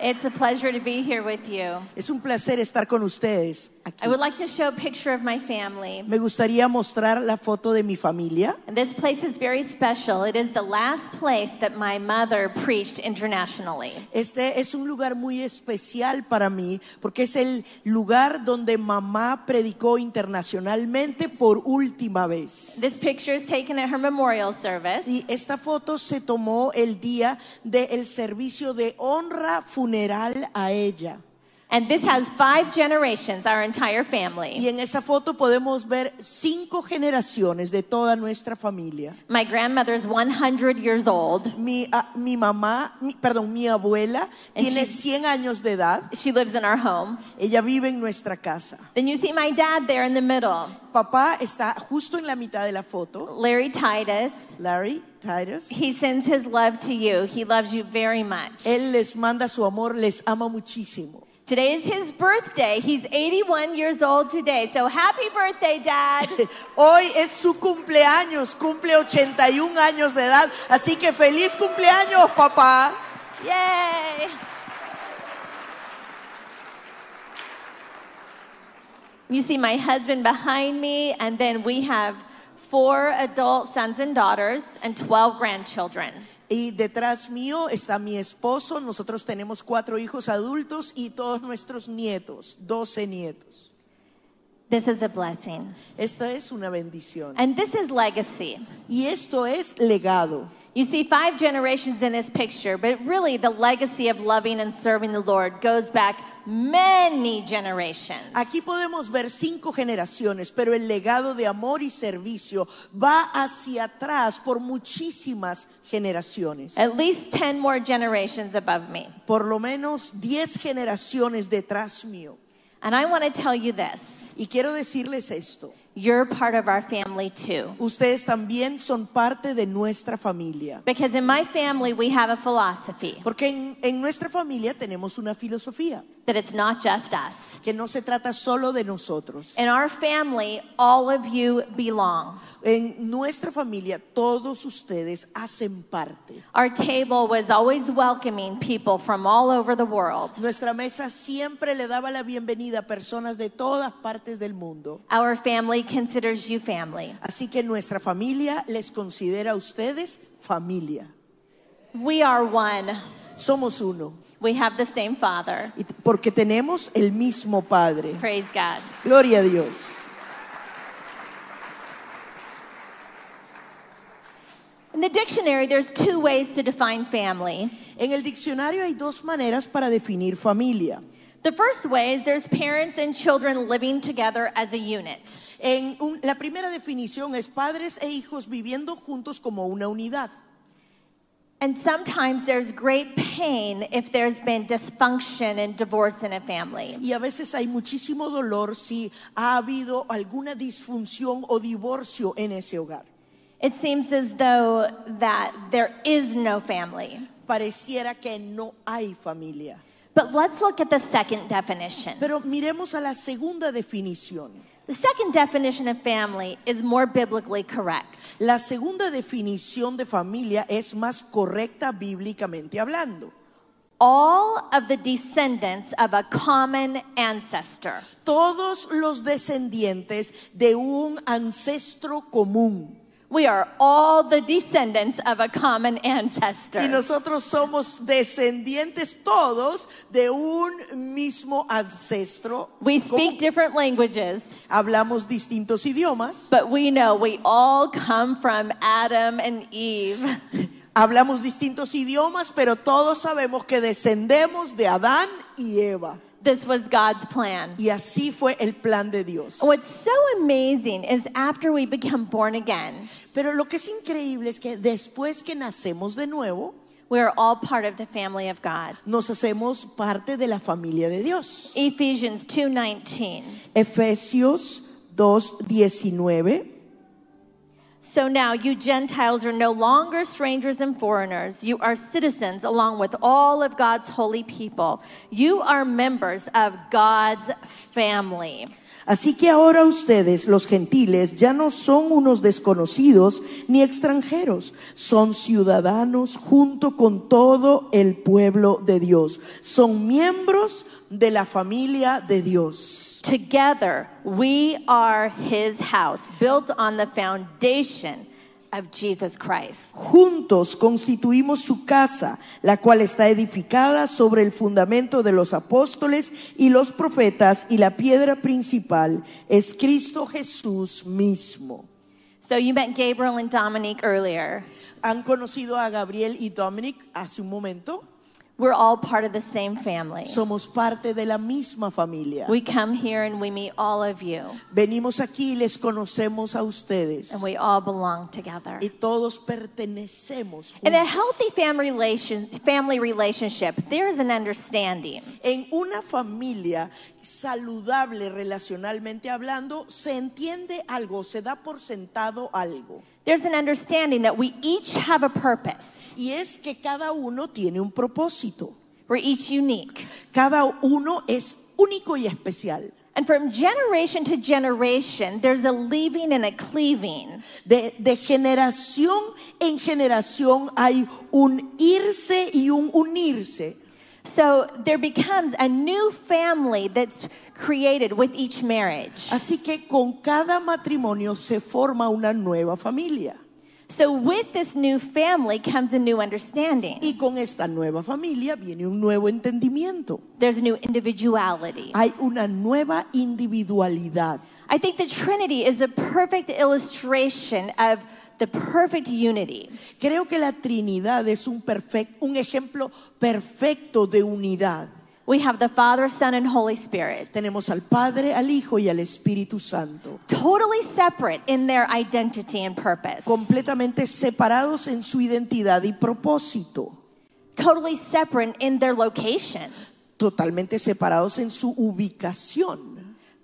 It's a pleasure to be here with you. Es un placer estar con ustedes aquí. I would like to show a picture of my family. Me gustaría mostrar la foto de mi familia. And this place is very special. It is the last place that my mother preached internationally. Este es un lugar muy especial para mí porque es el lugar donde mamá predicó internacionalmente por última vez. This picture is taken at her memorial service. Y esta foto se tomó el día del servicio de honra funeral a ella. And this has five generations, our entire family. Y en esa foto podemos ver cinco generaciones de toda nuestra familia. My grandmother is 100 years old. Mi, ah, mi mamá, mi- perdón, mi abuela And tiene she- 100 años de edad. She lives in our home. Ella vive en nuestra casa. Then you see my dad there in the middle, Papá está justo en la mitad de la foto. Larry Titus. Larry Titus. He sends his love to you. He loves you very much. Él les manda su amor, les ama muchísimo. Today is his birthday. He's 81 years old today. So happy birthday, Dad. Hoy es su cumpleaños, cumple 81 años de edad, así que feliz cumpleaños, papá. Yay. You see my husband behind me, and then we have four adult sons and daughters and 12 grandchildren. Y detrás mío está mi esposo, nosotros tenemos cuatro hijos adultos y todos nuestros nietos, 12 nietos. This is a blessing. Esta es una bendición. And this is legacy. Y esto es legado. You see five generations in this picture, but really the legacy of loving and serving the Lord goes back many generations. Aquí podemos ver cinco generaciones, pero el legado de amor y servicio va hacia atrás por muchísimas generaciones. At least 10 more generations above me. Por lo menos 10 generaciones detrás mío. And I want to tell you this Y quiero decirles esto. You're part of our family too. Ustedes también son parte de nuestra familia. Because in my family, we have a philosophy Porque en, en nuestra familia tenemos una filosofía, that it's not just us. que no se trata solo de nosotros. In our family, all of you belong. En nuestra familia todos ustedes hacen parte. Our table was always welcoming people from all over the world. Nuestra mesa siempre le daba la bienvenida a personas de todas partes del mundo. Our family considers you family. Así que nuestra familia les considera a ustedes familia. We are one. Somos uno. We have the same Father. Y Porque tenemos el mismo Padre. Praise God. Gloria a Dios. In the dictionary, there's two ways to define family. En el diccionario hay dos maneras para definir familia. The first way is there's parents and children living together as a unit. En un- la primera definición es padres e hijos viviendo juntos como una unidad. And sometimes there's great pain if there's been dysfunction and divorce in a family. Y a veces hay muchísimo dolor si ha habido alguna disfunción o divorcio en ese hogar. It seems as though that there is no family. Pareciera que no hay familia. But let's look at the second definition. Pero miremos a la segunda definición. The second definition of family is more biblically correct. La segunda definición de familia es más correcta bíblicamente hablando. All of the descendants of a common ancestor. Todos los descendientes de un ancestro común. We are all the descendants of a common ancestor. Y nosotros somos descendientes todos de un mismo ancestro. We speak different languages, Hablamos distintos idiomas. but we know we all come from Adam and Eve. Hablamos distintos idiomas, pero todos sabemos que descendemos de Adán y Eva. This was God's plan. Y así fue el plan de Dios. What's so amazing is after we become born again, Pero lo que es increíble es que después que nacemos de nuevo, we are all part of the family of God. nos hacemos parte de la familia de Dios. Ephesians 2:19. Efesios 2:19. So now you Gentiles are no longer strangers and foreigners. You are citizens along with all of God's holy people. You are members of God's family. Así que ahora ustedes, los gentiles, ya no son unos desconocidos ni extranjeros, son ciudadanos junto con todo el pueblo de Dios, son miembros de la familia de Dios. Together, we are his house, built on the foundation of Jesus Christ. Juntos constituimos su casa, la cual está edificada sobre el fundamento de los apóstoles y los profetas, y la piedra principal es Cristo Jesús mismo. So you met Gabriel and Dominique earlier. ¿Han conocido a Gabriel y Dominic hace un momento? We're all part of the same family. Somos parte de la misma familia. We come here and we meet all of you, Venimos aquí y les conocemos a ustedes. and we all belong together. Y todos pertenecemos. In a healthy family relation, family relationship, there is an understanding. En una familia saludable relacionalmente hablando, se entiende algo, se da por sentado algo. There's an understanding that we each have a purpose. Y es que cada uno tiene un propósito. We're each unique. Cada uno es único y especial. And from generation to generation, there's a leaving and a cleaving. De, de generación en generación hay un irse y un unirse. So there becomes a new family that's created with each marriage. Así que con cada matrimonio se forma una nueva familia. So with this new family comes a new understanding. Y con esta nueva familia viene un nuevo entendimiento. There's a new individuality. Hay una nueva individualidad. I think the Trinity is a perfect illustration of the perfect unity. Creo que la Trinidad es un, un ejemplo perfecto de unidad. We have the Father, Son, and Holy Spirit, Tenemos al Padre, al Hijo y al Espíritu Santo, totally separate in their identity and purpose, completamente separados en su identidad y propósito, totally separate in their location. totalmente separados en su ubicación,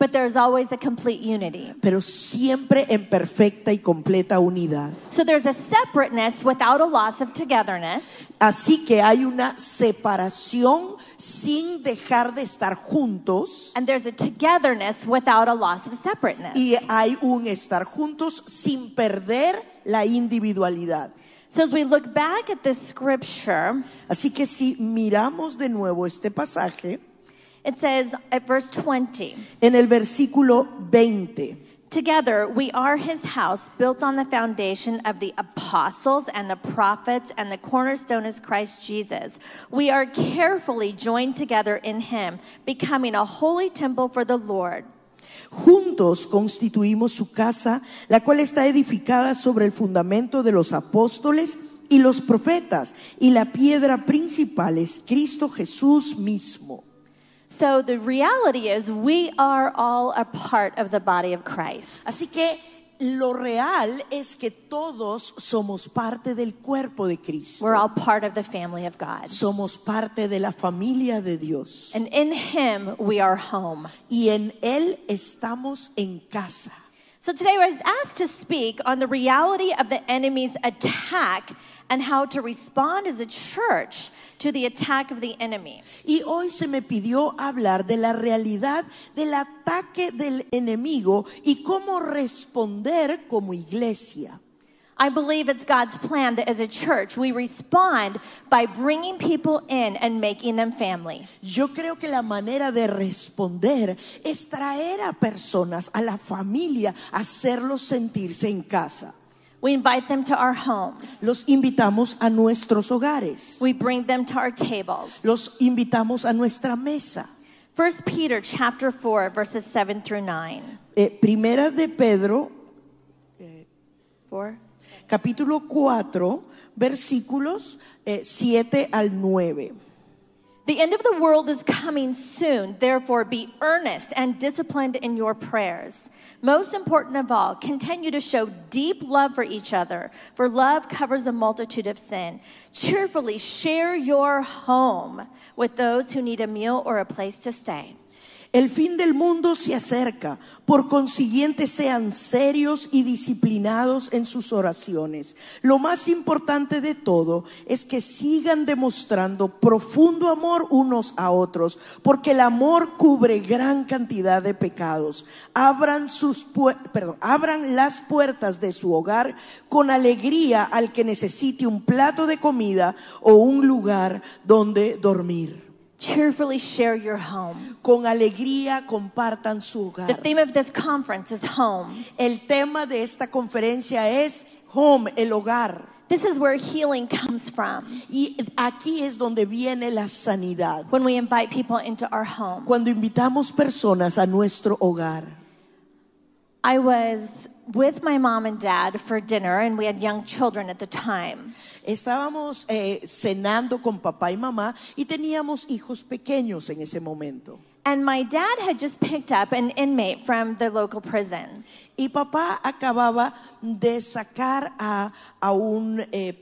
But there's always a complete unity. pero siempre en perfecta y completa unidad. So there's a separateness without a loss of togetherness. Así que hay una separación sin dejar de estar juntos And there's a togetherness without a loss of separateness. y hay un estar juntos sin perder la individualidad. So as we look back at this scripture, Así que si miramos de nuevo este pasaje, it says at verse 20, en el versículo 20, Together we are his house built on the foundation of the apostles and the prophets, and the cornerstone is Christ Jesus. We are carefully joined together in him, becoming a holy temple for the Lord. juntos constituimos su casa, la cual está edificada sobre el fundamento de los apóstoles y los profetas, y la piedra principal es Cristo Jesús mismo. So the reality is, we are all a part of the body of Christ. Así que lo real es que todos somos parte del cuerpo de Cristo. We're all part of the family of God. Somos parte de la familia de Dios. And in him, we are home. Y en Él estamos en casa. So today I was asked to speak on the reality of the enemy's attack and how to respond as a church to the attack of the enemy. Y hoy se me pidió hablar de la realidad del ataque del enemigo y cómo responder como iglesia. I believe it's God's plan that as a church we respond by bringing people in and making them family. Yo creo que la manera de responder es traer a personas, a la familia, hacerlos sentirse en casa. We invite them to our homes. Los invitamos a nuestros hogares. We bring them to our tables. Los invitamos a nuestra mesa. 1 Peter chapter 4 verses 7 through 9. Eh, primera de Pedro, 4 capítulo 4, versículos 7 al 9. The end of the world is coming soon. Therefore, be earnest and disciplined in your prayers. Most important of all, continue to show deep love for each other, for love covers a multitude of sin. Cheerfully share your home with those who need a meal or a place to stay. El fin del mundo se acerca, por consiguiente sean serios y disciplinados en sus oraciones. Lo más importante de todo es que sigan demostrando profundo amor unos a otros, porque el amor cubre gran cantidad de pecados. Abran sus perdón, abran las puertas de su hogar con alegría al que necesite un plato de comida o un lugar donde dormir. Cheerfully share your home. Con alegría compartan su The hogar. theme of this conference is home. El tema de esta conferencia es home, el hogar. This is where healing comes from Y aquí es donde viene la sanidad. when we invite people into our home. Cuando invitamos personas a nuestro hogar. I was with my mom and dad for dinner, and we had young children at the time. Estábamos eh, cenando con papá y mamá y teníamos hijos pequeños en ese momento. And my dad had just picked up an inmate from the local prison. Y papá acababa de sacar a, a un eh,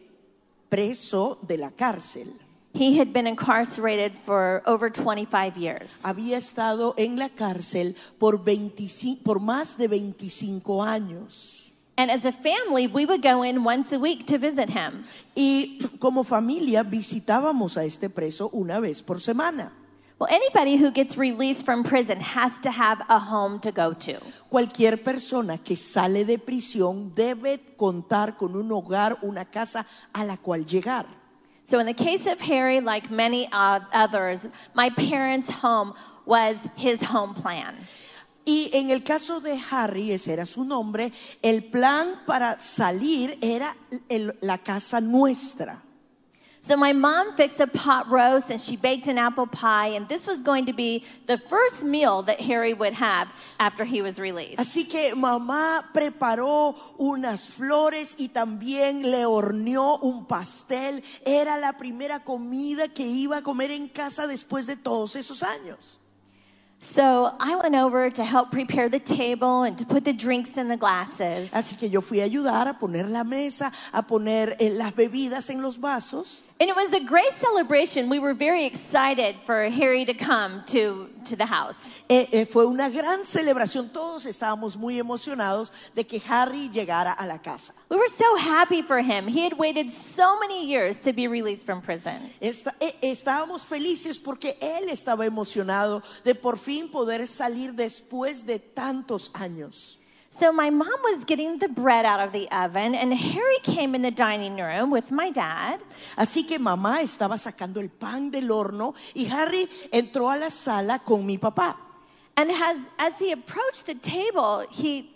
preso de la cárcel. He had been incarcerated for over 25 years. Había estado en la cárcel por, 25 por más de 25 años. And as a family, we would go in once a week to visit him. Y como familia visitábamos a este preso una vez por semana. Well, anybody who gets released from prison has to have a home to go to. Cualquier persona que sale de prisión debe contar con un hogar, una casa a la cual llegar. So, in the case of Harry, like many others, my parents' home was his home plan. Y en el caso de Harry, ese era su nombre, el plan para salir era el- la casa nuestra. So, my mom fixed a pot roast and she baked an apple pie, and this was going to be the first meal that Harry would have after he was released. Así que mamá preparó unas flores y también le horneó un pastel. Era la primera comida que iba a comer en casa después de todos esos años. So, I went over to help prepare the table and to put the drinks in the glasses. Así que yo fui a ayudar a poner la mesa, a poner eh, las bebidas en los vasos. And it was a great celebration. We were very excited for Harry to come to, to the house. Eh, eh, fue una gran celebración. Todos estábamos muy emocionados de que Harry llegara a la casa. We were so happy for him. He had waited so many years to be released from prison. Esta- eh, estábamos felices porque él estaba emocionado de por fin poder salir después de tantos años. So my mom was getting the bread out of the oven, and Harry came in the dining room with my dad. Así que mamá estaba sacando el pan del horno y Harry entró a la sala con mi papá. And as, as he approached the table, he,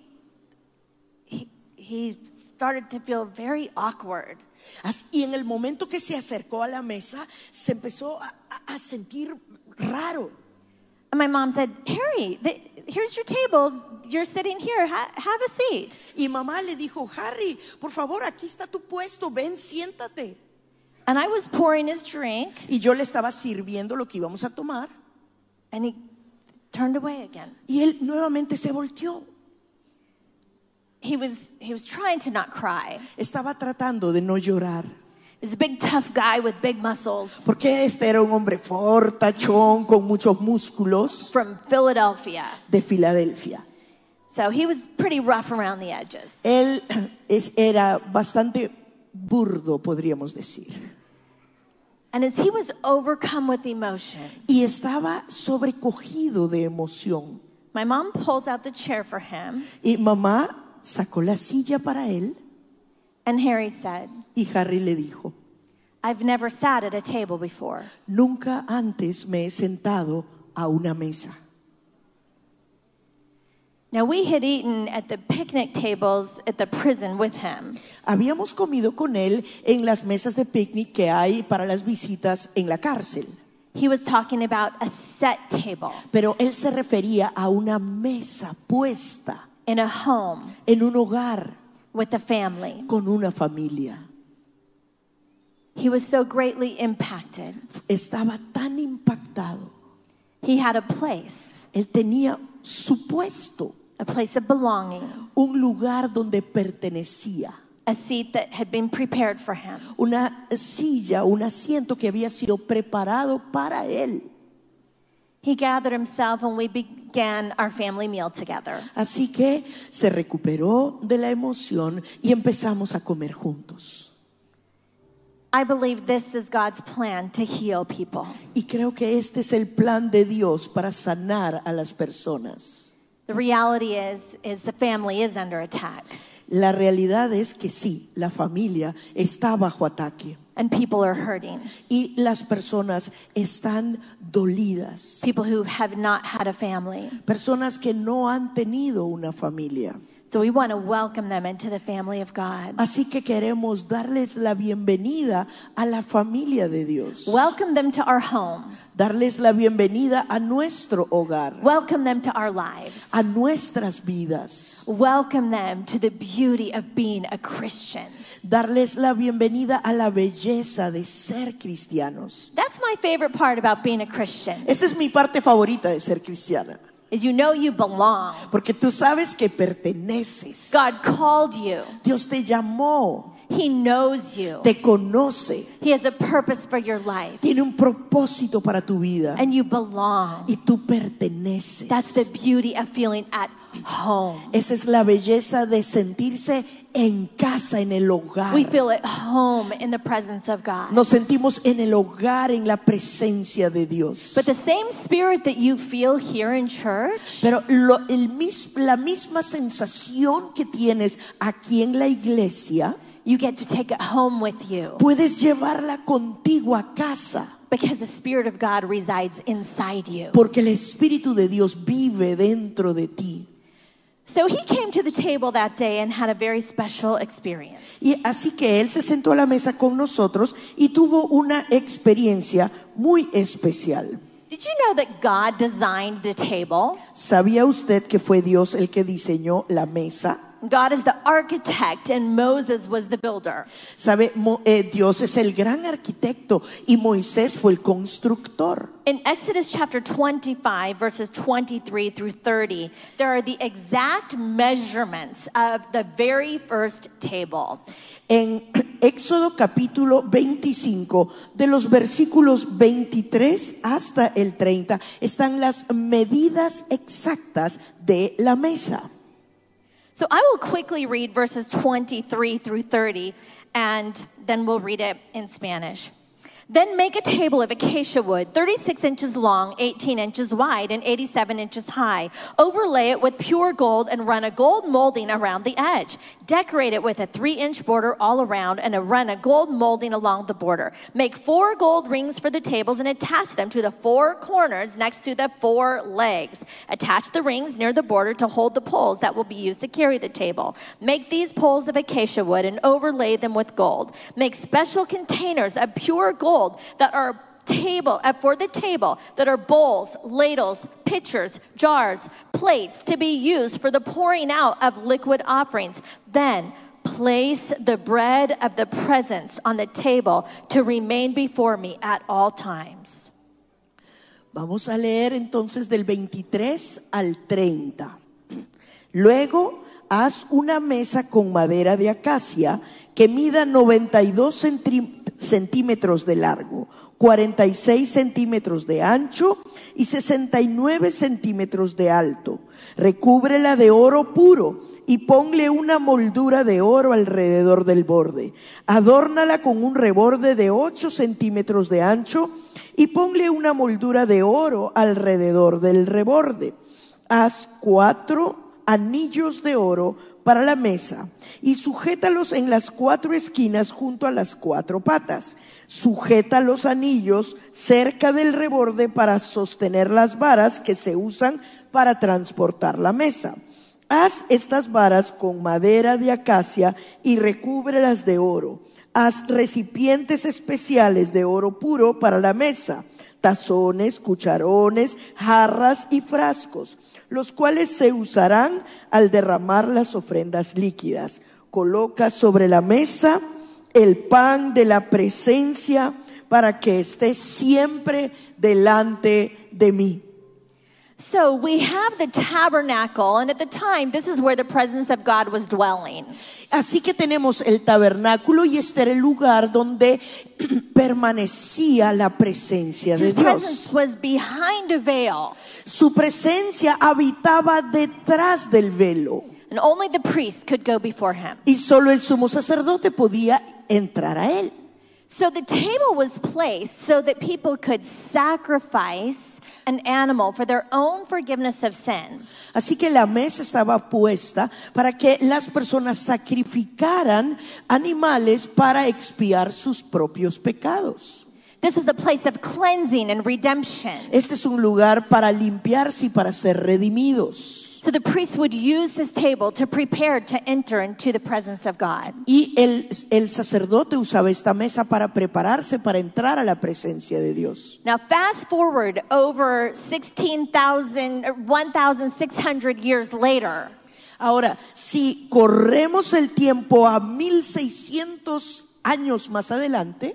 he, he started to feel very awkward. Y en el momento que se acercó a la mesa, se empezó a- a sentir raro. And my mom said, Harry, th- here's your table. You're sitting here. Ha- have a seat. Y mamá le dijo, Harry, por favor, aquí está tu puesto, ven, siéntate. And I was pouring his drink, Y yo le estaba sirviendo lo que íbamos a tomar. and he turned away again. Y él nuevamente se volteó. He was, he was trying to not cry. Estaba tratando de no llorar. He was a big, tough guy with big muscles Porque este era un hombre fortachón con muchos músculos from Philadelphia. de Filadelfia. So he was pretty rough around the edges. Él es- era bastante burdo, podríamos decir. And as he was overcome with emotion, Y estaba sobrecogido de emoción. my mom pulls out the chair for him, Y mamá sacó la silla para él and Harry said, y Harry le dijo, I've never sat at a table before. nunca antes me he sentado a una mesa. Now, we had eaten at the picnic tables at the prison with him. Habíamos comido con él en las mesas de picnic que hay para las visitas en la cárcel. He was talking about a set table Pero él se refería a una mesa puesta in a home en un hogar with a family. con una familia. He was so greatly impacted. Estaba tan impactado. He had a place, Él tenía su puesto, a place of belonging, un lugar donde pertenecía, a seat that had been prepared for him. una silla, un asiento que había sido preparado para él. He gathered himself and we began our family meal together. Así que se recuperó de la emoción y empezamos a comer juntos. I believe this is God's plan to heal people. Y creo que este es el plan de Dios para sanar a las personas. The reality is is the family is under attack La realidad es que sí, la familia está bajo ataque and people are hurting. y las personas están dolidas. People who have not had a family. Personas que no han tenido una familia. So we want to welcome them into the family of God. Así que queremos darles la bienvenida a la familia de Dios. Welcome them to our home. Darles la bienvenida a nuestro hogar, Welcome them to our lives. a nuestras vidas. Welcome them to the beauty of being a Christian. Darles la bienvenida a la belleza de ser cristianos. That's my favorite part about being a Christian. Esa es mi parte favorita de ser cristiana. Is you know you belong. Porque tú sabes que perteneces. God called you. Dios te llamó, He knows you. te conoce, He has a purpose for your life. tiene un propósito para tu vida And you belong. y tú perteneces. That's the beauty of feeling at home. Esa es la belleza de sentirse en casa, en el hogar. We feel at home in the presence of God. Nos sentimos en el hogar, en la presencia de Dios. But the same spirit that you feel here in church, Pero lo- el mis- la misma sensación que tienes aquí en la iglesia, you get to take it home with you puedes llevarla contigo a casa. because the spirit of God resides inside you. Porque el Espíritu de Dios vive dentro de ti. So he came to the table that day and had a very special experience. Y así que Él se sentó a la mesa con nosotros y tuvo una experiencia muy especial. Did you know that God designed the table? ¿Sabía usted que fue Dios el que diseñó la mesa? God is the architect and Moses was the builder. ¿Sabe? Mo- eh, Dios es el gran arquitecto y Moisés fue el constructor. In Exodus chapter 25, verses 23 through 30, there are the exact measurements of the very first table. En Éxodo capítulo 25, de los versículos 23 hasta el 30, están las medidas exactas de la mesa. So I will quickly read verses 23 through 30, and then we'll read it in Spanish. Then make a table of acacia wood, 36 inches long, 18 inches wide, and 87 inches high. Overlay it with pure gold and run a gold molding around the edge. Decorate it with a three inch border all around and a run a gold molding along the border. Make four gold rings for the tables and attach them to the four corners next to the four legs. Attach the rings near the border to hold the poles that will be used to carry the table. Make these poles of acacia wood and overlay them with gold. Make special containers of pure gold that are table uh, for the table that are bowls, ladles, pitchers, jars, plates to be used for the pouring out of liquid offerings. Then place the bread of the presence on the table to remain before me at all times. Vamos a leer entonces del 23 al 30. Luego, haz una mesa con madera de acacia que mida 92 centí- centímetros de largo, 46 centímetros de ancho y 69 centímetros de alto. Recúbrela de oro puro y ponle una moldura de oro alrededor del borde. Adórnala con un reborde de 8 centímetros de ancho y ponle una moldura de oro alrededor del reborde. Haz cuatro anillos de oro para la mesa y sujétalos en las cuatro esquinas junto a las cuatro patas. Sujeta los anillos cerca del reborde para sostener las varas que se usan para transportar la mesa. Haz estas varas con madera de acacia y recúbrelas de oro. Haz recipientes especiales de oro puro para la mesa, tazones, cucharones, jarras y frascos, los cuales se usarán al derramar las ofrendas líquidas. Coloca sobre la mesa el pan de la presencia para que esté siempre delante de mí. So we have the tabernacle, and at the time, this is where the presence of God was dwelling. Así que tenemos el tabernáculo y este era el lugar donde permanecía la presencia de His Dios. presence was behind a veil, Su presencia habitaba detrás del velo and only the priest could go before him. y solo el sumo sacerdote podía entrar a él. So the table was placed so that people could sacrifice an animal for their own forgiveness of sin. Así que la mesa estaba puesta para que las personas sacrificaran animales para expiar sus propios pecados. This was a place of cleansing and redemption. Este es un lugar para limpiarse y para ser redimidos. So the priest would use this table to prepare to enter into the presence of God. Y el, el sacerdote usaba esta mesa para prepararse para entrar a la presencia de Dios. Now, fast forward over 16,000, uh, 1,600 years later, Ahora, si corremos el tiempo a 1600 años más adelante,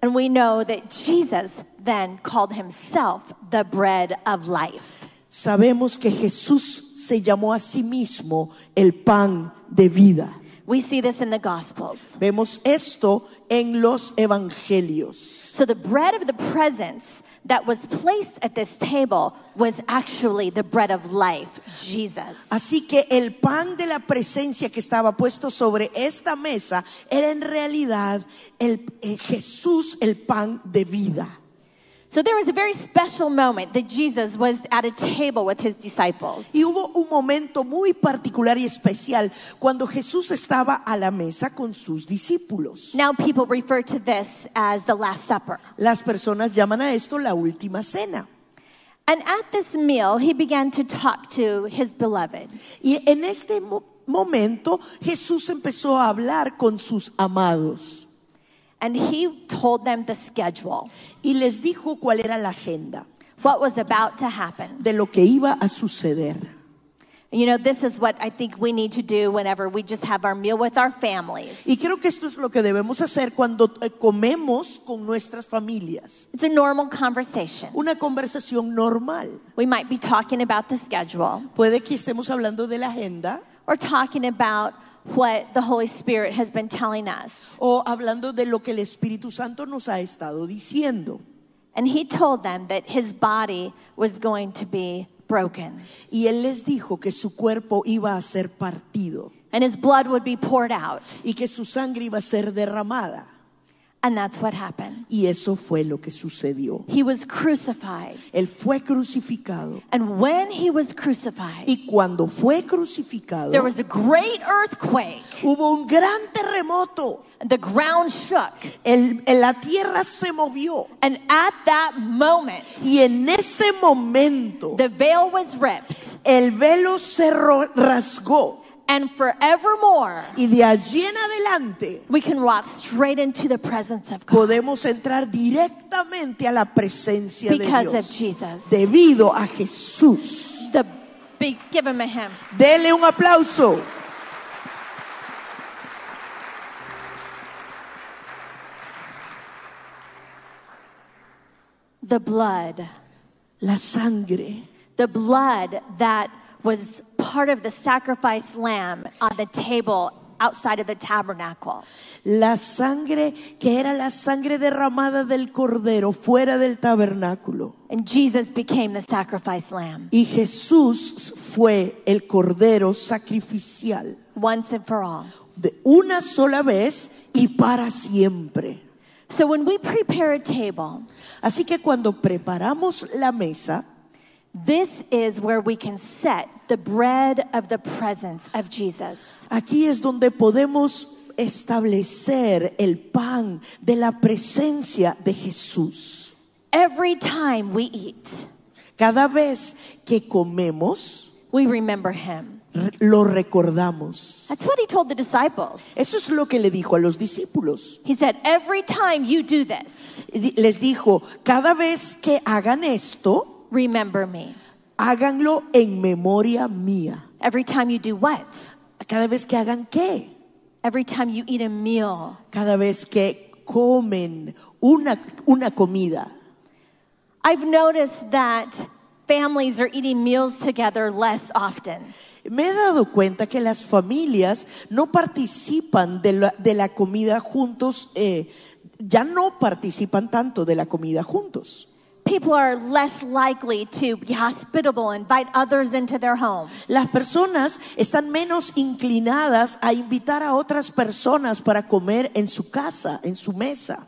and we know that Jesus then called himself the bread of life. Sabemos que Jesús se llamó a sí mismo el pan de vida. We see this in the Gospels. Vemos esto en los evangelios. So, the bread of the presence that was placed at this table was actually the bread of life, Jesus. Así que el pan de la presencia que estaba puesto sobre esta mesa era en realidad el, eh, Jesús, el pan de vida. So, there was a very special moment that Jesus was at a table with his disciples. Y hubo un momento muy particular y especial cuando Jesús estaba a la mesa con sus discípulos. Now, people refer to this as the Last Supper. Las personas llaman a esto la última cena. And at this meal, he began to talk to his beloved. Y en este mo- momento Jesús empezó a hablar con sus amados And he told them the schedule, y les dijo cuál era la agenda what was about to happen. de lo que iba a suceder. You know, this is what I think we need to do whenever we just have our meal with our families. Y creo que esto es lo que debemos hacer cuando eh, comemos con nuestras familias. It's a normal conversation. Una conversación normal. We might be talking about the schedule Puede que estemos hablando de la agenda or talking about what the Holy Spirit has been telling us. o hablando de lo que el Espíritu Santo nos ha estado diciendo. And he told them that his body was going to be broken Y Él les dijo que su cuerpo iba a ser partido and his blood would be poured out. y que su sangre iba a ser derramada. And that's what happened. Y eso fue lo que sucedió. He was crucified. Él fue crucificado. And when he was crucified, Y cuando fue crucificado, there was a great earthquake. hubo un gran terremoto. The ground shook. El- el- la tierra se movió. And at that moment, Y en ese momento, the veil was ripped. el velo se rasgó. And forevermore, Y de allí en adelante, we can walk straight into the presence of God podemos entrar directamente a la presencia de because of Jesus. Debido a Jesús. The big, give him a hymn. Dele un aplauso. The blood, La sangre. the blood that was part of the sacrifice lamb on the table outside of the tabernacle. La sangre que era la sangre derramada del cordero fuera del tabernáculo. And Jesus became the sacrifice lamb Y Jesús fue el cordero sacrificial once and for all. de una sola vez y para siempre. So when we prepare a table, Así que cuando preparamos la mesa, this is where we can set the bread of the presence of Jesus. aquí es donde podemos establecer el pan de la presencia de Jesús. Every time we eat, Cada vez que comemos, we remember him. lo recordamos. That's what he told the disciples. Eso es lo que le dijo a los discípulos. He said, Every time you do this, Les dijo, cada vez que hagan esto, remember me. háganlo en memoria mía. Every time you do what? Cada vez que hagan qué? Every time you eat a meal. Cada vez que comen una, una comida. I've noticed that families are eating meals together less often. Me he dado cuenta que las familias no participan de la, de la comida juntos, eh, ya no participan tanto de la comida juntos. People are less likely to be hospitable, invite others into their home. Las personas están menos inclinadas a invitar a otras personas para comer en su casa, en su mesa.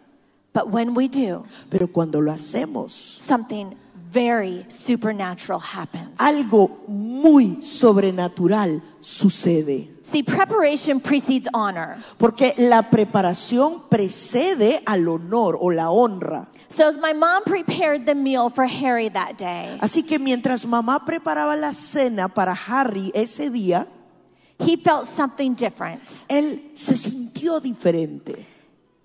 But when we do, Pero cuando lo hacemos, something very supernatural happens. algo muy sobrenatural sucede. See, preparation precedes honor. Porque la preparación precede al honor o la honra. So as my mom prepared the meal for Harry that day, Así que mientras mamá preparaba la cena para Harry ese día, he felt something different. él se sintió diferente.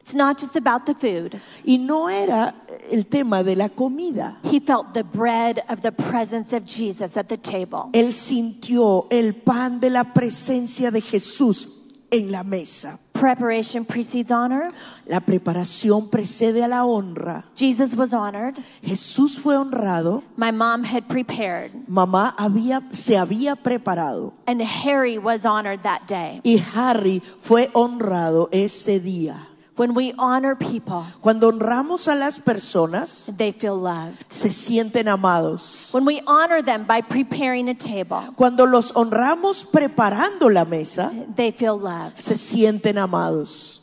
It's not just about the food. Y no era el tema de la comida. He felt the bread of the presence of Jesus at the table. Él sintió el pan de la presencia de Jesús en la mesa. Preparation precedes honor. La preparación precede a la honra. Jesus was honored. Jesús fue honrado. My mom had prepared. Mamá había, se había preparado. And Harry was honored that day. Y Harry fue honrado ese día. When we honor people, Cuando honramos a las personas, they feel loved. se sienten amados. When we honor them by preparing a table, Cuando los honramos preparando la mesa, they feel loved. se sienten amados.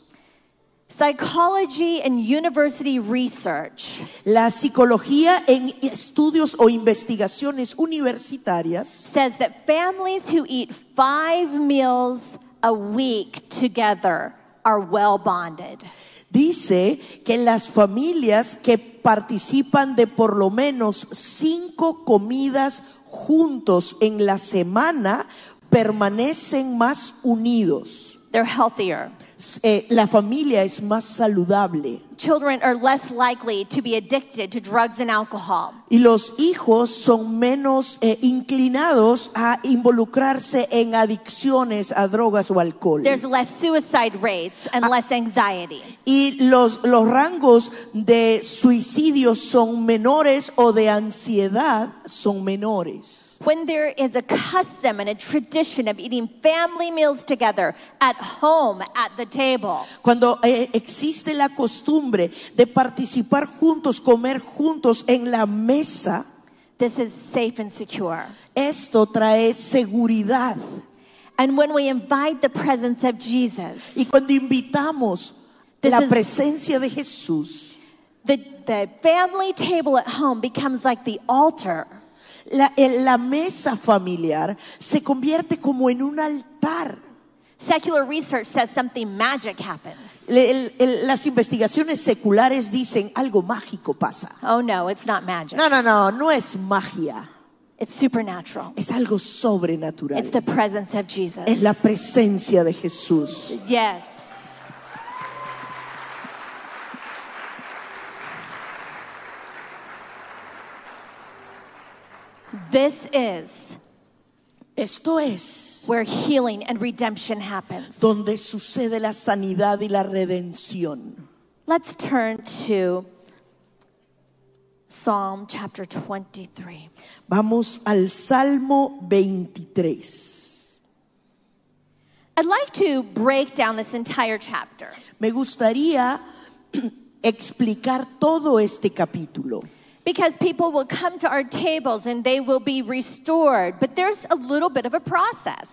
Psychology and university research La psicología en estudios o investigaciones universitarias says that families who eat five meals a week together are well bonded. dice que las familias que participan de por lo menos cinco comidas juntos en la semana permanecen más unidos. They're healthier. Eh, la familia es más saludable Children are less likely to be addicted to drugs and alcohol. y los hijos son menos eh, inclinados a involucrarse en adicciones a drogas o alcohol. There's less suicide rates and less anxiety. Y los, los rangos de suicidio son menores o de ansiedad son menores. When there is a custom and a tradition of eating family meals together at home at the table, Cuando eh, existe la costumbre de participar juntos, comer juntos en la mesa, this is safe and secure. esto trae seguridad. And when we invite the presence of Jesus, Y cuando invitamos This la presencia de Jesús, the, the family table at home becomes like the altar. La, mesa familiar se convierte como en un altar. Secular research says something magic happens. Le- el- el- las investigaciones seculares dicen algo mágico pasa. Oh no, it's not magic. No, no, no, no es magia, It's supernatural. es algo sobrenatural. It's the presence of Jesus. Es la presencia de Jesús. Yes. This is Esto es where healing and redemption happens. donde sucede la sanidad y la redención. Let's turn to Psalm chapter 23. Vamos al Salmo 23. I'd like to break down this entire chapter Me gustaría explicar todo este capítulo. Because people will come to our tables and they will be restored, but there's a little bit of a process.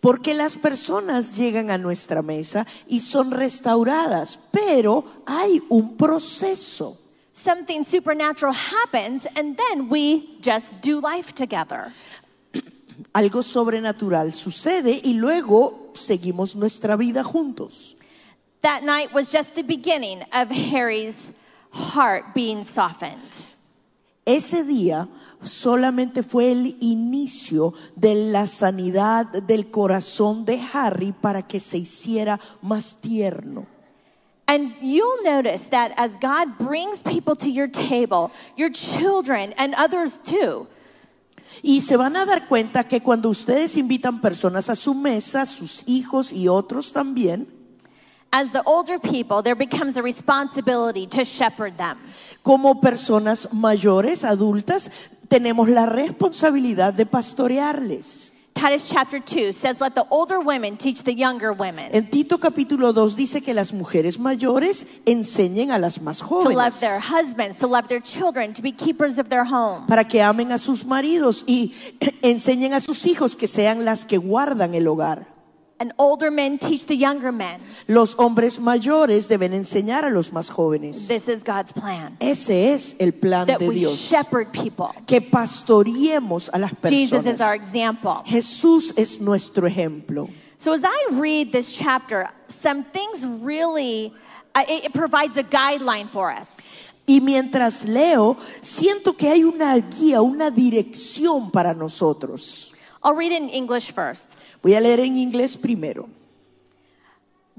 Porque las personas llegan a nuestra mesa y son restauradas, pero hay un proceso. Something supernatural happens, and then we just do life together. Algo sobrenatural sucede y luego seguimos nuestra vida juntos. That night was just the beginning of Harry's heart being softened. Ese día solamente fue el inicio de la sanidad del corazón de Harry para que se hiciera más tierno. And you'll notice that as God brings people to your table, your children and others too, Y se van a dar cuenta que cuando ustedes invitan personas a su mesa, sus hijos y otros también, as the older people, there becomes a responsibility to shepherd them. como personas mayores, adultas, tenemos la responsabilidad de pastorearles. Titus chapter 2 says, Let the older women teach the younger women En Tito capítulo 2 dice que las mujeres mayores enseñen a las más to jóvenes love their husbands, to love their children, to be keepers of their home. para que amen a sus maridos y enseñen a sus hijos que sean las que guardan el hogar. And older men teach the younger men. Los hombres mayores deben enseñar a los más jóvenes. This is God's plan. Ese es el plan That de we Dios. shepherd people. Que pastoreemos a las Jesus is our personas. example. Jesús es nuestro ejemplo. So as I read this chapter, some things really, uh, it, it provides a guideline for us. Y mientras leo, siento que hay una guía, una dirección para nosotros. I'll read it in English first. Voy a leer en inglés primero.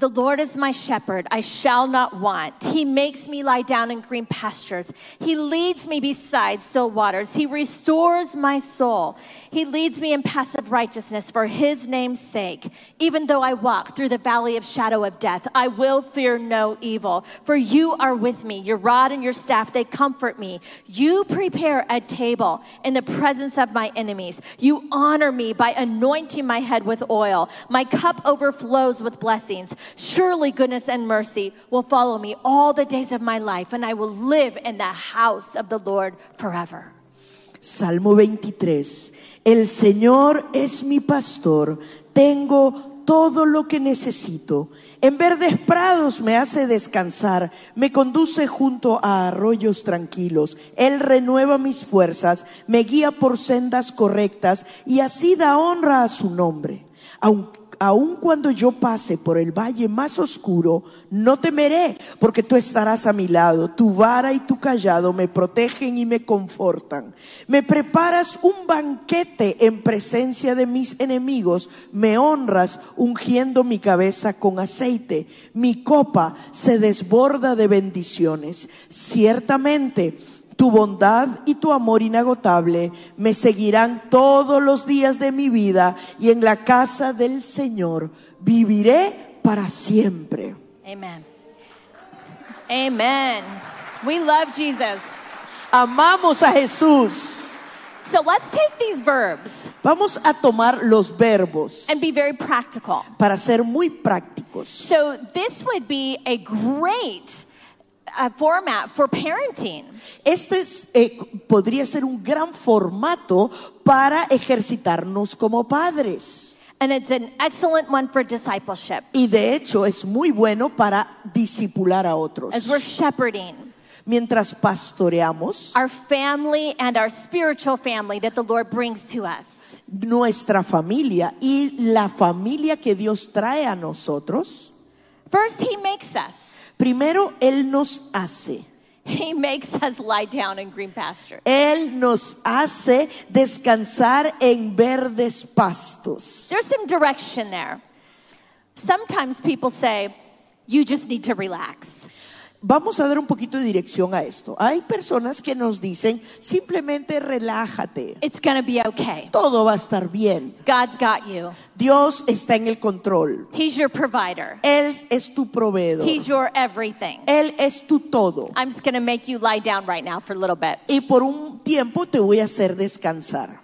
The Lord is my shepherd, I shall not want. He makes me lie down in green pastures. He leads me beside still waters. He restores my soul. He leads me in passive righteousness for his name's sake. Even though I walk through the valley of shadow of death, I will fear no evil. For you are with me. Your rod and your staff, they comfort me. You prepare a table in the presence of my enemies. You honor me by anointing my head with oil. My cup overflows with blessings. Surely goodness and mercy will follow me all the days of my life, and I will live in the house of the Lord forever. Salmo 23. El Señor es mi pastor. Tengo todo lo que necesito. En verdes prados me hace descansar. Me conduce junto a arroyos tranquilos. Él renueva mis fuerzas. Me guía por sendas correctas y así da honra a su nombre. Aun, aun cuando yo pase por el valle más oscuro, no temeré, porque tú estarás a mi lado. Tu vara y tu callado me protegen y me confortan. Me preparas un banquete en presencia de mis enemigos. Me honras ungiendo mi cabeza con aceite. Mi copa se desborda de bendiciones. Ciertamente, tu bondad y tu amor inagotable me seguirán todos los días de mi vida y en la casa del Señor viviré para siempre. Amen. Amen. We love Jesus. Amamos a Jesús. So let's take these verbs Vamos a tomar los verbos and be very practical. para ser muy prácticos. So this would be a great uh, format for parenting. Este es, eh, podría ser un gran formato para ejercitarnos como padres. And it's an excellent one for discipleship Y de hecho es muy bueno para disipular a otros. as we're shepherding Mientras pastoreamos our family and our spiritual family that the Lord brings to us. nuestra familia y la familia que Dios trae a nosotros, First, He makes us. Primero Él nos hace. He makes us lie down in green pasture. Él nos hace descansar en verdes pastos. There's some direction there. Sometimes people say, you just need to relax. Vamos a dar un poquito de dirección a esto. Hay personas que nos dicen, simplemente relájate, It's to be okay. todo va a estar bien. God's got you. Dios está en el control. He's your provider. Él es tu proveedor. He's your everything. Él es tu todo. I'm just to make you lie down right now for a little bit. Y por un tiempo te voy a hacer descansar.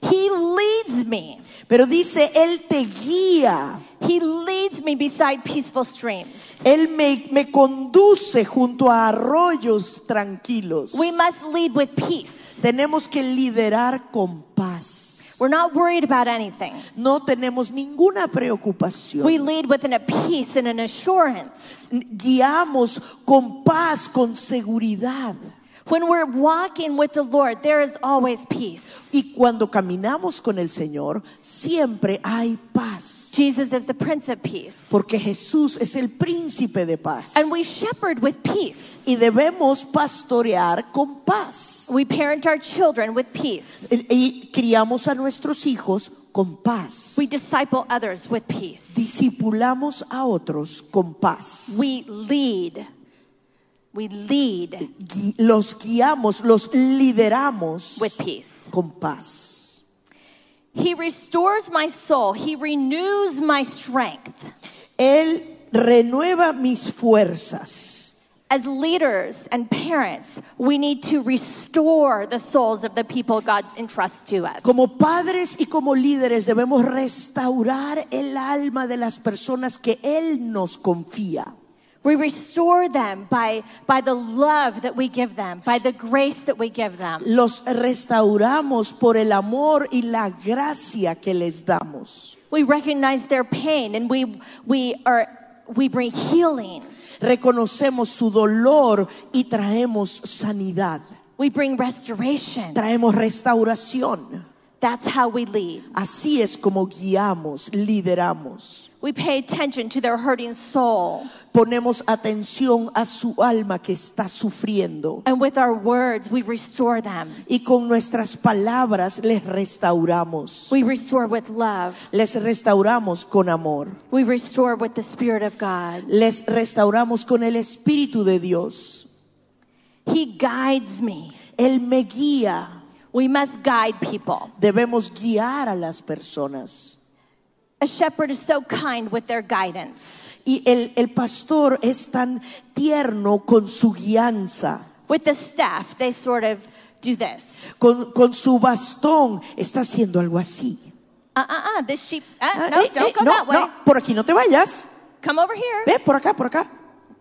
He leads me. Pero dice, Él te guía. He leads me beside peaceful streams. Él me, me conduce junto a arroyos tranquilos. We must lead with peace. Tenemos que liderar con paz. We're not worried about anything. No tenemos ninguna preocupación. We lead with an, a peace and an assurance. Guiamos con paz, con seguridad. When we're walking with the Lord, there is always peace. Y cuando caminamos con el Señor, siempre hay paz. Jesus is the Prince of Peace. Porque Jesús es el príncipe de paz. And we shepherd with peace. Y debemos pastorear con paz. We parent our children with peace. Y criamos a nuestros hijos con paz. We disciple others with peace. Discipulamos a otros con paz. We lead. We lead Gui- Los guiamos, los lideramos with peace. con paz. He restores my soul. He renews my strength. Él renueva mis fuerzas. As leaders and parents, we need to restore the souls of the people God entrusts to us. Como padres y como líderes debemos restaurar el alma de las personas que Él nos confía. We restore them by, by the love that we give them, by the grace that we give them. Los restauramos por el amor y la gracia que les damos. We recognize their pain and we, we, are, we bring healing. Reconocemos su dolor y traemos sanidad. We bring restoration. Traemos restauración. That's how we lead. Así es como guiamos, lideramos. We pay attention to their hurting soul. Ponemos atención a su alma que está sufriendo. And with our words, we restore them. Y con nuestras palabras les restauramos. We restore with love. Les restauramos con amor. We restore with the Spirit of God. Les restauramos con el Espíritu de Dios. He guides me. Él me guía. We must guide people. Debemos guiar a las personas. A shepherd is so kind with their guidance. Y el, el pastor es tan tierno con su guianza. With the staff, they sort of do this. Con, con su bastón está haciendo algo así. Uh uh uh, this sheep, uh, Ah, no, eh, don't eh, go no, that way. no, por aquí no te vayas. Come over here. Ve, por acá, por acá.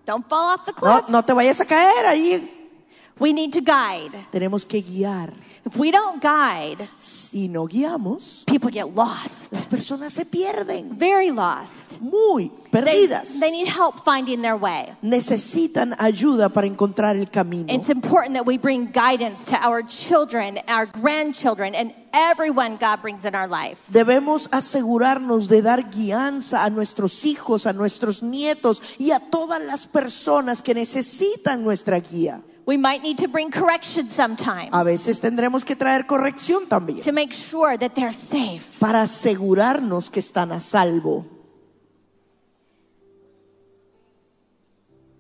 Don't fall off the No, cliff. no te vayas a caer ahí. We need to guide. Tenemos que guiar. If we don't guide, Si no guiamos, people get lost. las personas se pierden. Very lost. Muy They, perdidas. they need help finding their way. Necesitan ayuda para encontrar el camino. It's important that we bring guidance to our children, our grandchildren, and everyone God brings in our life. Debemos asegurarnos de dar guianza a nuestros hijos, a nuestros nietos y a todas las personas que necesitan nuestra guía. We might need to bring correction sometimes A veces tendremos que traer corrección también to make sure that they're safe. para asegurarnos que están a salvo.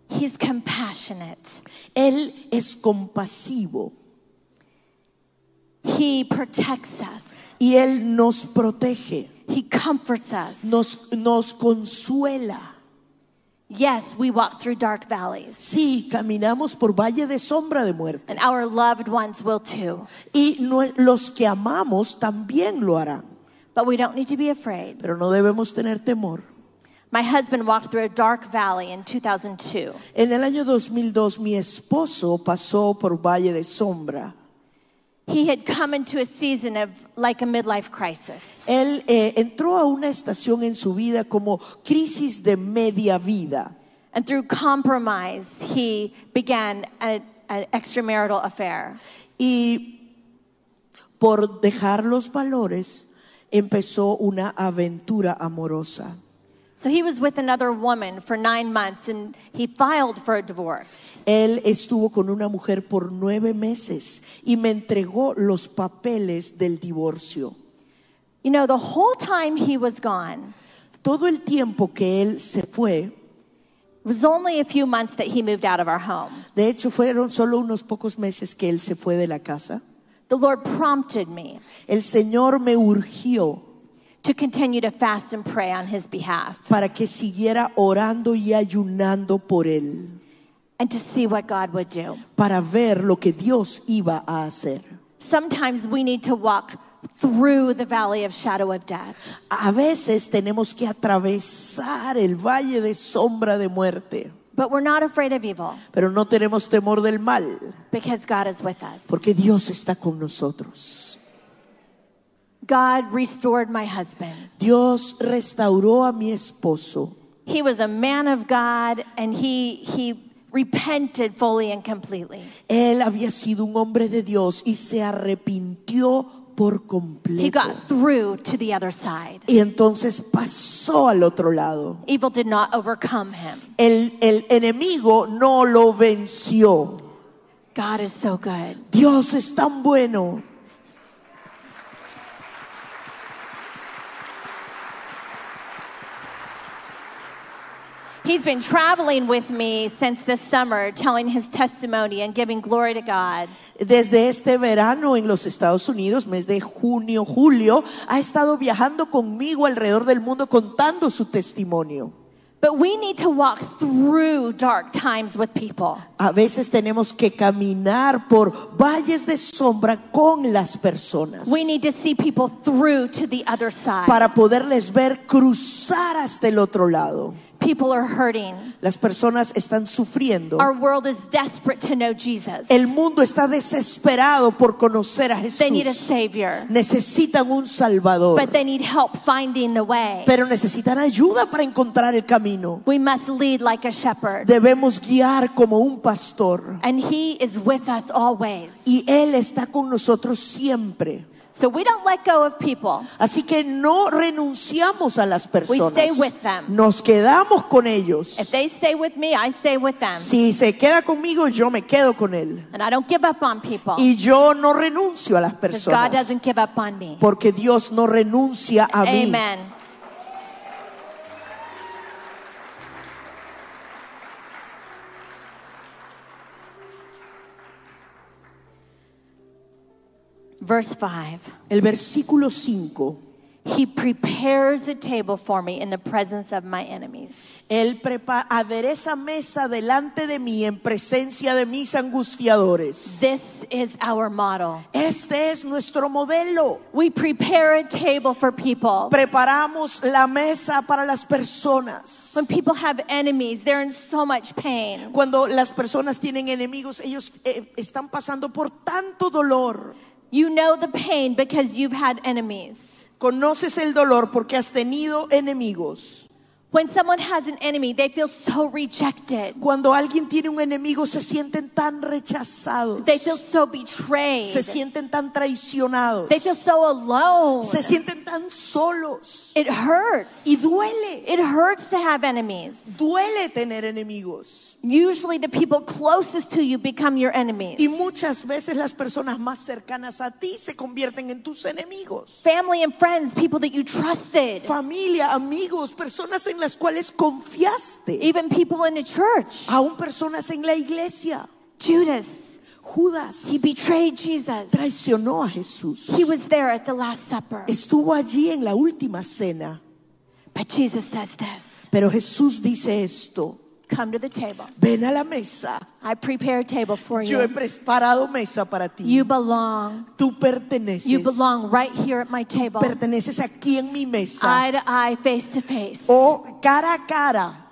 He's compassionate. Él es compasivo He protects us. y Él nos protege, He comforts us. nos, nos consuela. Yes, we walk through dark valleys, Sí, caminamos por valle de sombra de muerte and our loved ones will too. y nue- los que amamos también lo harán, But we don't need to be afraid. pero no debemos tener temor. My husband walked through a dark valley in 2002. En el año 2002 mi esposo pasó por valle de sombra. He had come into a season of like a midlife crisis. Él eh, entró a una estación en su vida como crisis de media vida. And through compromise, he began a- an extramarital affair. Y por dejar los valores empezó una aventura amorosa. So he was with another woman for nine months and he filed for a divorce. Él estuvo con una mujer por nueve meses y me entregó los papeles del divorcio. You know, the whole time he was gone, Todo el tiempo que él se fue, it was only a few months that he moved out of our home. de hecho fueron solo unos pocos meses que él se fue de la casa, The Lord prompted me el Señor me urgió to continue to fast and pray on his behalf para que siguiera orando y ayunando por él, and to see what God would do. para ver lo que Dios iba a hacer. Sometimes we need to walk through the valley of shadow of death. A veces tenemos que atravesar el valle de sombra de muerte, But we're not afraid of evil pero no tenemos temor del mal, because God is with us. porque Dios está con nosotros. God restored my husband. Dios restauró a mi esposo. He was a man of God and he, he repented fully and completely. Él había sido un hombre de Dios y se arrepintió por He completo. got through to the other side. Y entonces pasó al otro lado. Evil did not overcome him. El, el enemigo no lo venció. God is so good. Dios es tan bueno. He's been traveling with me since this summer, telling his testimony and giving glory to God. Desde este verano en los Estados Unidos, mes de junio, julio, ha estado viajando conmigo alrededor del mundo contando su testimonio. But we need to walk through dark times with people. A veces tenemos que caminar por valles de sombra con las personas We need to see people through to the other side. para poderles ver cruzar hasta el otro lado. People are hurting. Las personas están sufriendo. Our world is desperate to know Jesus. El mundo está desesperado por conocer a They need a Jesús. savior, Necesitan un Salvador, but they need help finding the way. pero necesitan ayuda para encontrar el camino. We must lead like a shepherd, Debemos guiar como un pastor and he is with us always. y Él está con nosotros siempre. So we don't let go of people. Así que no renunciamos a las personas. stay with them. Nos quedamos con ellos. If they stay with me, I stay with them. Si se queda conmigo, yo me quedo con él. And I don't give up on people Y yo no renuncio a las because God personas. doesn't give up on me. Porque Dios no renuncia a mí. Amen. Verse 5 El versículo 5. He prepares a table for me in the presence of my enemies. Él adereza mesa delante de mí en presencia de mis angustiadores. This is our model. Este es nuestro modelo. We prepare a table for people. Preparamos la mesa para las personas. When people have enemies, they're in so much pain. Cuando las personas tienen enemigos, ellos eh, están pasando por tanto dolor. You know the pain because you've had enemies. Conoces el dolor porque has tenido enemigos. When someone has an enemy, they feel so rejected. Cuando alguien tiene un enemigo, se sienten tan rechazados. They feel so betrayed. Se sienten tan traicionados. They feel so alone. Se sienten tan solos. It hurts. Y duele. It hurts to have enemies. Duele tener enemigos. Usually, the people closest to you become your enemies. Y muchas veces las personas más cercanas a ti se convierten en tus enemigos. Family and friends, people that you trusted, Familia, amigos, personas en las cuales confiaste. even people in the church. Aún personas en la iglesia. Judas, Judas he betrayed Jesus. traicionó a Jesús. He was there at the Last Supper. Estuvo allí en la última cena. But Jesus says this Pero Jesús dice esto. Come to the table. Ven a la mesa. I prepare a table for Yo he you. preparado mesa para ti. You belong. Tú perteneces. You belong right here at my table. Perteneces aquí en mi mesa. Eye to eye, face to face. O cara a cara.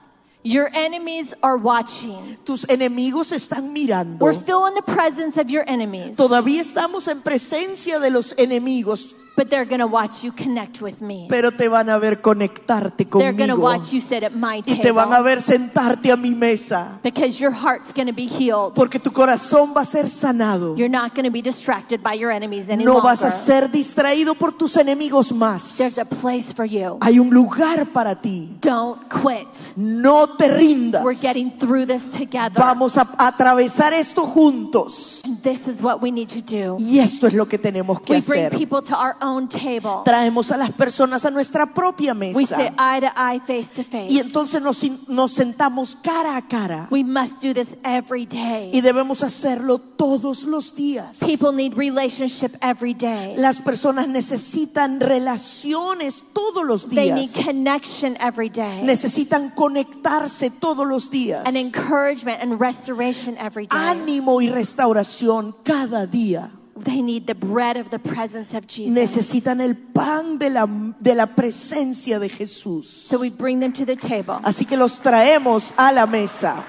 Your enemies are watching. Tus enemigos están mirando. We're still in the presence of your enemies, Todavía estamos en presencia de los enemigos, but they're to watch you connect with me. pero te van a ver conectarte They're going to conmigo. watch you sit at my Y te van a table ver sentarte a mi mesa. because your heart's to be healed. Porque tu corazón va a ser sanado. You're not to be distracted by your enemies any No vas a ser distraído por tus enemigos más. There's a place for you. Hay un lugar para ti. Don't quit. No te rindas. We're getting through this together. Vamos a atravesar esto juntos. And this is what we need to do. Y esto es lo que tenemos que We bring hacer. people to our own table. Traemos a las personas a nuestra propia We sit mesa. eye to eye, face to Y face. entonces nos, nos sentamos cara a cara. We must do this every Y day. debemos hacerlo todos los días. People need relationship every day. Las personas necesitan relaciones todos los They need días. connection every day. Necesitan conectarse todos los días. And encouragement and restoration every day. Ánimo y restauración cada día. They need the bread of the presence of Jesus. Necesitan el pan de la, de la presencia de Jesús. So we bring them to the table. Así que los traemos a la mesa.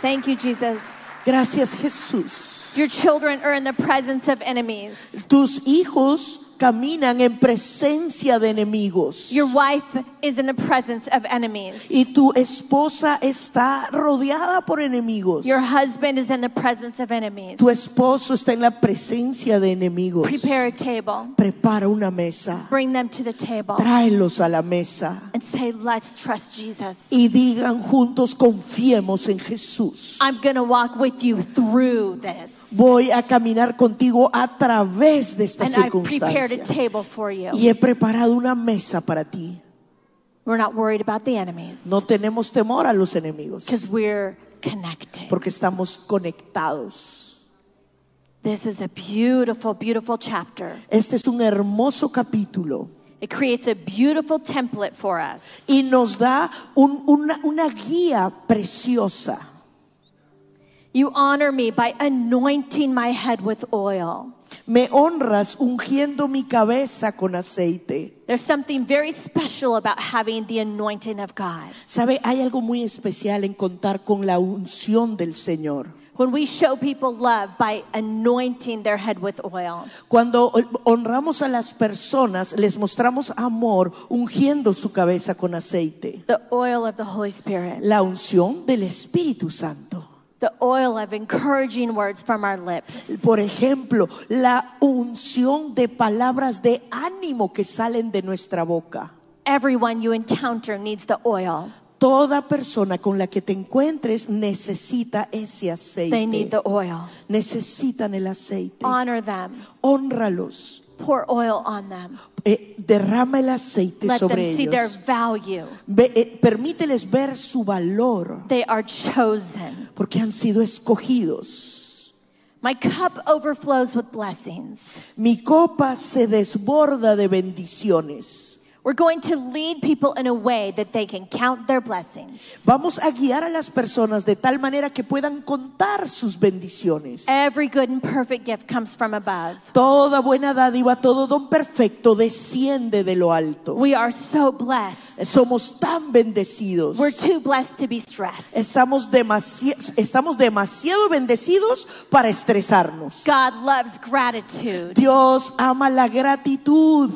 Thank you, Jesus. Gracias Jesús. Your children are in the presence of enemies. Tus hijos caminan en presencia de enemigos. Your wife is in the presence of enemies. Y tu esposa está rodeada por enemigos. Your husband is in the presence of enemies. Tu esposo está en la presencia de enemigos. Prepare a table. Prepara una mesa. Bring them to the table. Tráelos a la mesa. And say, let's trust Jesus. Y digan juntos, confiemos en Jesús. I'm going to walk with you through this. Voy a caminar contigo a través de esta And I've prepared a table for you. Y he preparado una mesa para ti. We're not worried about the enemies No tenemos temor a los enemigos because we're connected. porque estamos conectados. This is a beautiful, beautiful chapter. Este es un hermoso capítulo. It creates a beautiful template for us. y nos da un- una, una guía preciosa. You honor me by anointing my head with oil. Me honras ungiendo mi cabeza con aceite. There's something very special about having the anointing of God. ¿Sabe? Hay algo muy especial en contar con la unción del Señor. When we show people love by anointing their head with oil, Cuando honramos a las personas, les mostramos amor ungiendo su cabeza con aceite. the oil of the Holy Spirit, La unción del Espíritu Santo. The oil of encouraging words from our lips, Por ejemplo, la unción de palabras de ánimo que salen de nuestra boca. everyone you encounter needs the oil. Toda persona con la que te encuentres necesita ese They need aceite. the oil. Necesitan el aceite. Honor them, Honralos. pour oil on them, Eh, derrama el aceite let sobre them see their ellos. value. Ve- eh, permíteles ver su valor They are chosen. porque han sido escogidos. My cup overflows with blessings. Mi copa se desborda de bendiciones. We're going to lead people in a way that they can count their blessings. Vamos a guiar a las personas de tal manera que puedan contar sus bendiciones. Every good and perfect gift comes from above. Toda buena dádiva, todo don perfecto desciende de lo alto. We are so blessed. Somos tan bendecidos. We're too blessed to be stressed. Estamos, demasi- estamos demasiado bendecidos para estresarnos. God loves gratitude. Dios ama la gratitud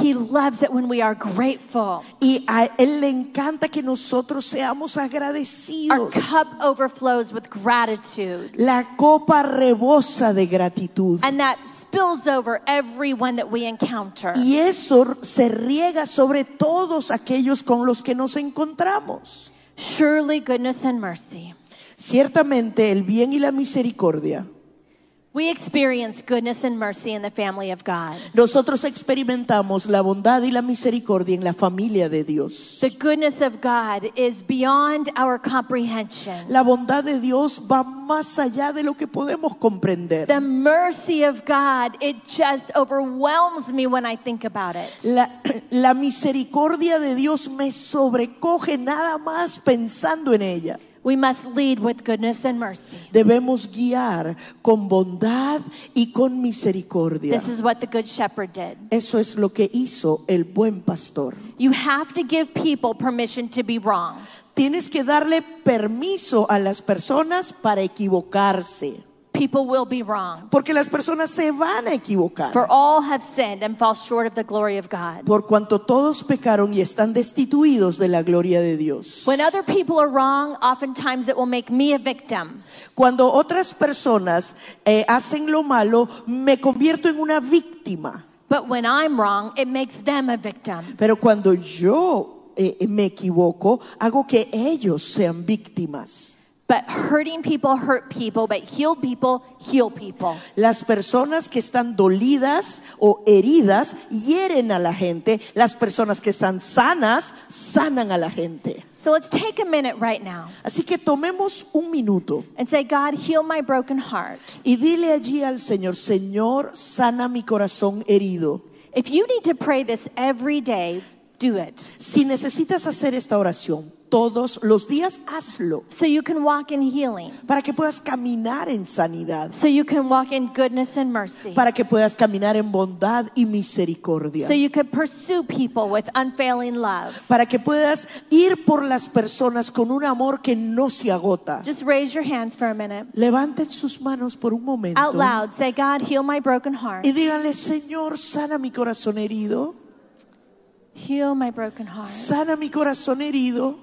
He loves it when we are grateful. y a Él le encanta que nosotros seamos Our agradecidos. cup overflows with gratitude. La copa rebosa de gratitud. And that spills over everyone that we encounter. Y eso se riega sobre todos aquellos con los que nos encontramos. Surely goodness and mercy. Ciertamente el bien y la misericordia. We experience goodness and mercy in the family of God. Nosotros experimentamos la bondad y la misericordia en la familia de Dios. The goodness of God is beyond our comprehension. La bondad de Dios va más allá de lo que podemos comprender. The mercy of God, it just overwhelms me when I think about it. La, la misericordia de Dios me sobrecoge nada más pensando en ella. We must lead with goodness and mercy. Debemos guiar con bondad y con misericordia. This is what the Good Shepherd did. Eso es lo que hizo el buen pastor. You have to give people permission to be wrong. Tienes que darle permiso a las personas para equivocarse, People will be wrong. porque las personas se van a equivocar. For all have sinned and fall short of the glory of God. Por cuanto todos pecaron y están destituidos de la gloria de Dios. When other people are wrong, oftentimes it will make me a victim. Cuando otras personas eh, hacen lo malo, me convierto en una víctima. But when I'm wrong, it makes them a victim. Pero cuando yo eh, me equivoco, hago que ellos sean víctimas. But hurting people hurt people, but healed people heal people. Las personas que están dolidas o heridas hieren a la gente. Las personas que están sanas sanan a la gente. So let's take a minute right now Así que tomemos un minuto and say, God, heal my broken heart. y dile allí al Señor, Señor, sana mi corazón herido. If you need to pray this every day, do it. Si necesitas hacer esta oración todos los días, hazlo So you can walk in healing. para que puedas caminar en sanidad, So you can walk in goodness and mercy. para que puedas caminar en bondad y misericordia. So you can pursue people with unfailing love. para que puedas ir por las personas con un amor que no se agota. Just raise your hands for a minute. Levanten sus manos por un momento Out loud, say, God, heal my broken heart. y díganle, Señor, sana mi corazón herido, Heal my broken heart. sana mi corazón herido,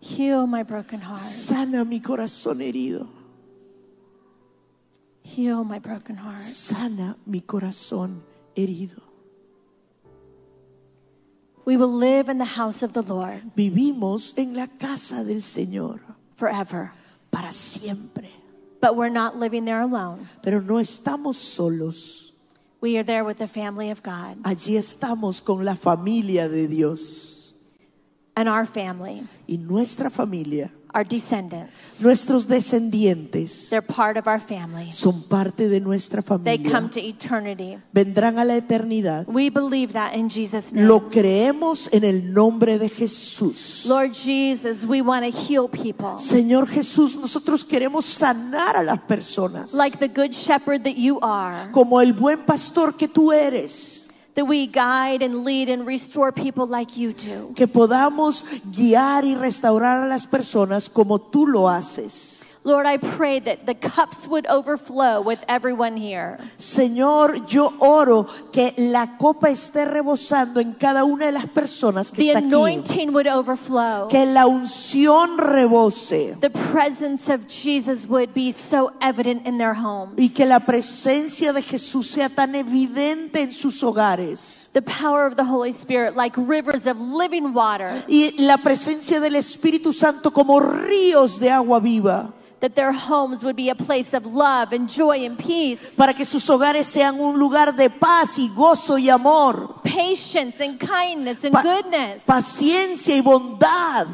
Heal my broken heart. sana mi corazón herido, Heal my broken heart. sana mi corazón herido. We will live in the house of the Lord Vivimos en la casa del Señor forever. para siempre, But we're not living there alone. pero no estamos solos. We are there with the family of God. Allí estamos con la familia de Dios. And our family, y nuestra familia our descendants. Nuestros descendientes They're part of our family. son parte de nuestra They familia. come to eternity. Vendrán a la eternidad. We believe that in Jesus' name. Lo creemos en el nombre de Jesús. Lord Jesus, we want to heal people. Señor Jesús, nosotros queremos sanar a las personas. Like the good shepherd that you are, como el buen pastor que tú eres. That we guide and lead and restore people like you do. Que podamos guiar y restaurar a las personas como tú lo haces. Lord, I pray that the cups would overflow with everyone here. Señor, yo oro que la copa esté rebosando en cada una de las personas que The está aquí. anointing would overflow. Que la unción rebose The presence of Jesus would be so evident in their homes. y que la presencia de Jesús sea tan evidente en sus hogares. The power of the Holy Spirit like rivers of living water. Y la presencia del Espíritu Santo como ríos de agua viva. That their homes would be a place of love and joy and peace, Para que sus hogares sean un lugar de paz y gozo y amor. patience and kindness and Pa- goodness, paciencia y bondad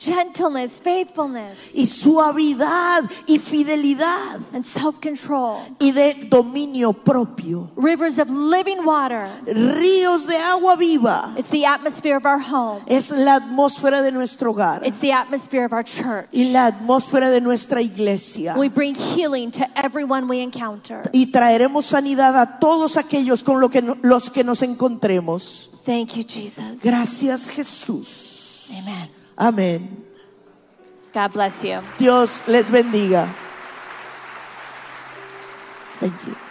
gentleness, faithfulness, y suavidad y fidelidad and self control. y de dominio propio. Rivers of living water. Ríos de agua viva It's the atmosphere of our home, es la atmósfera de nuestro hogar it's the atmosphere of our church. y la atmósfera de nuestra iglesia. We bring healing to everyone we encounter. Y traeremos sanidad a todos aquellos con lo que no- los que nos encontremos. Thank you, Jesus. Gracias Jesús. Amen. Amén. God bless you. Dios les bendiga. Thank you.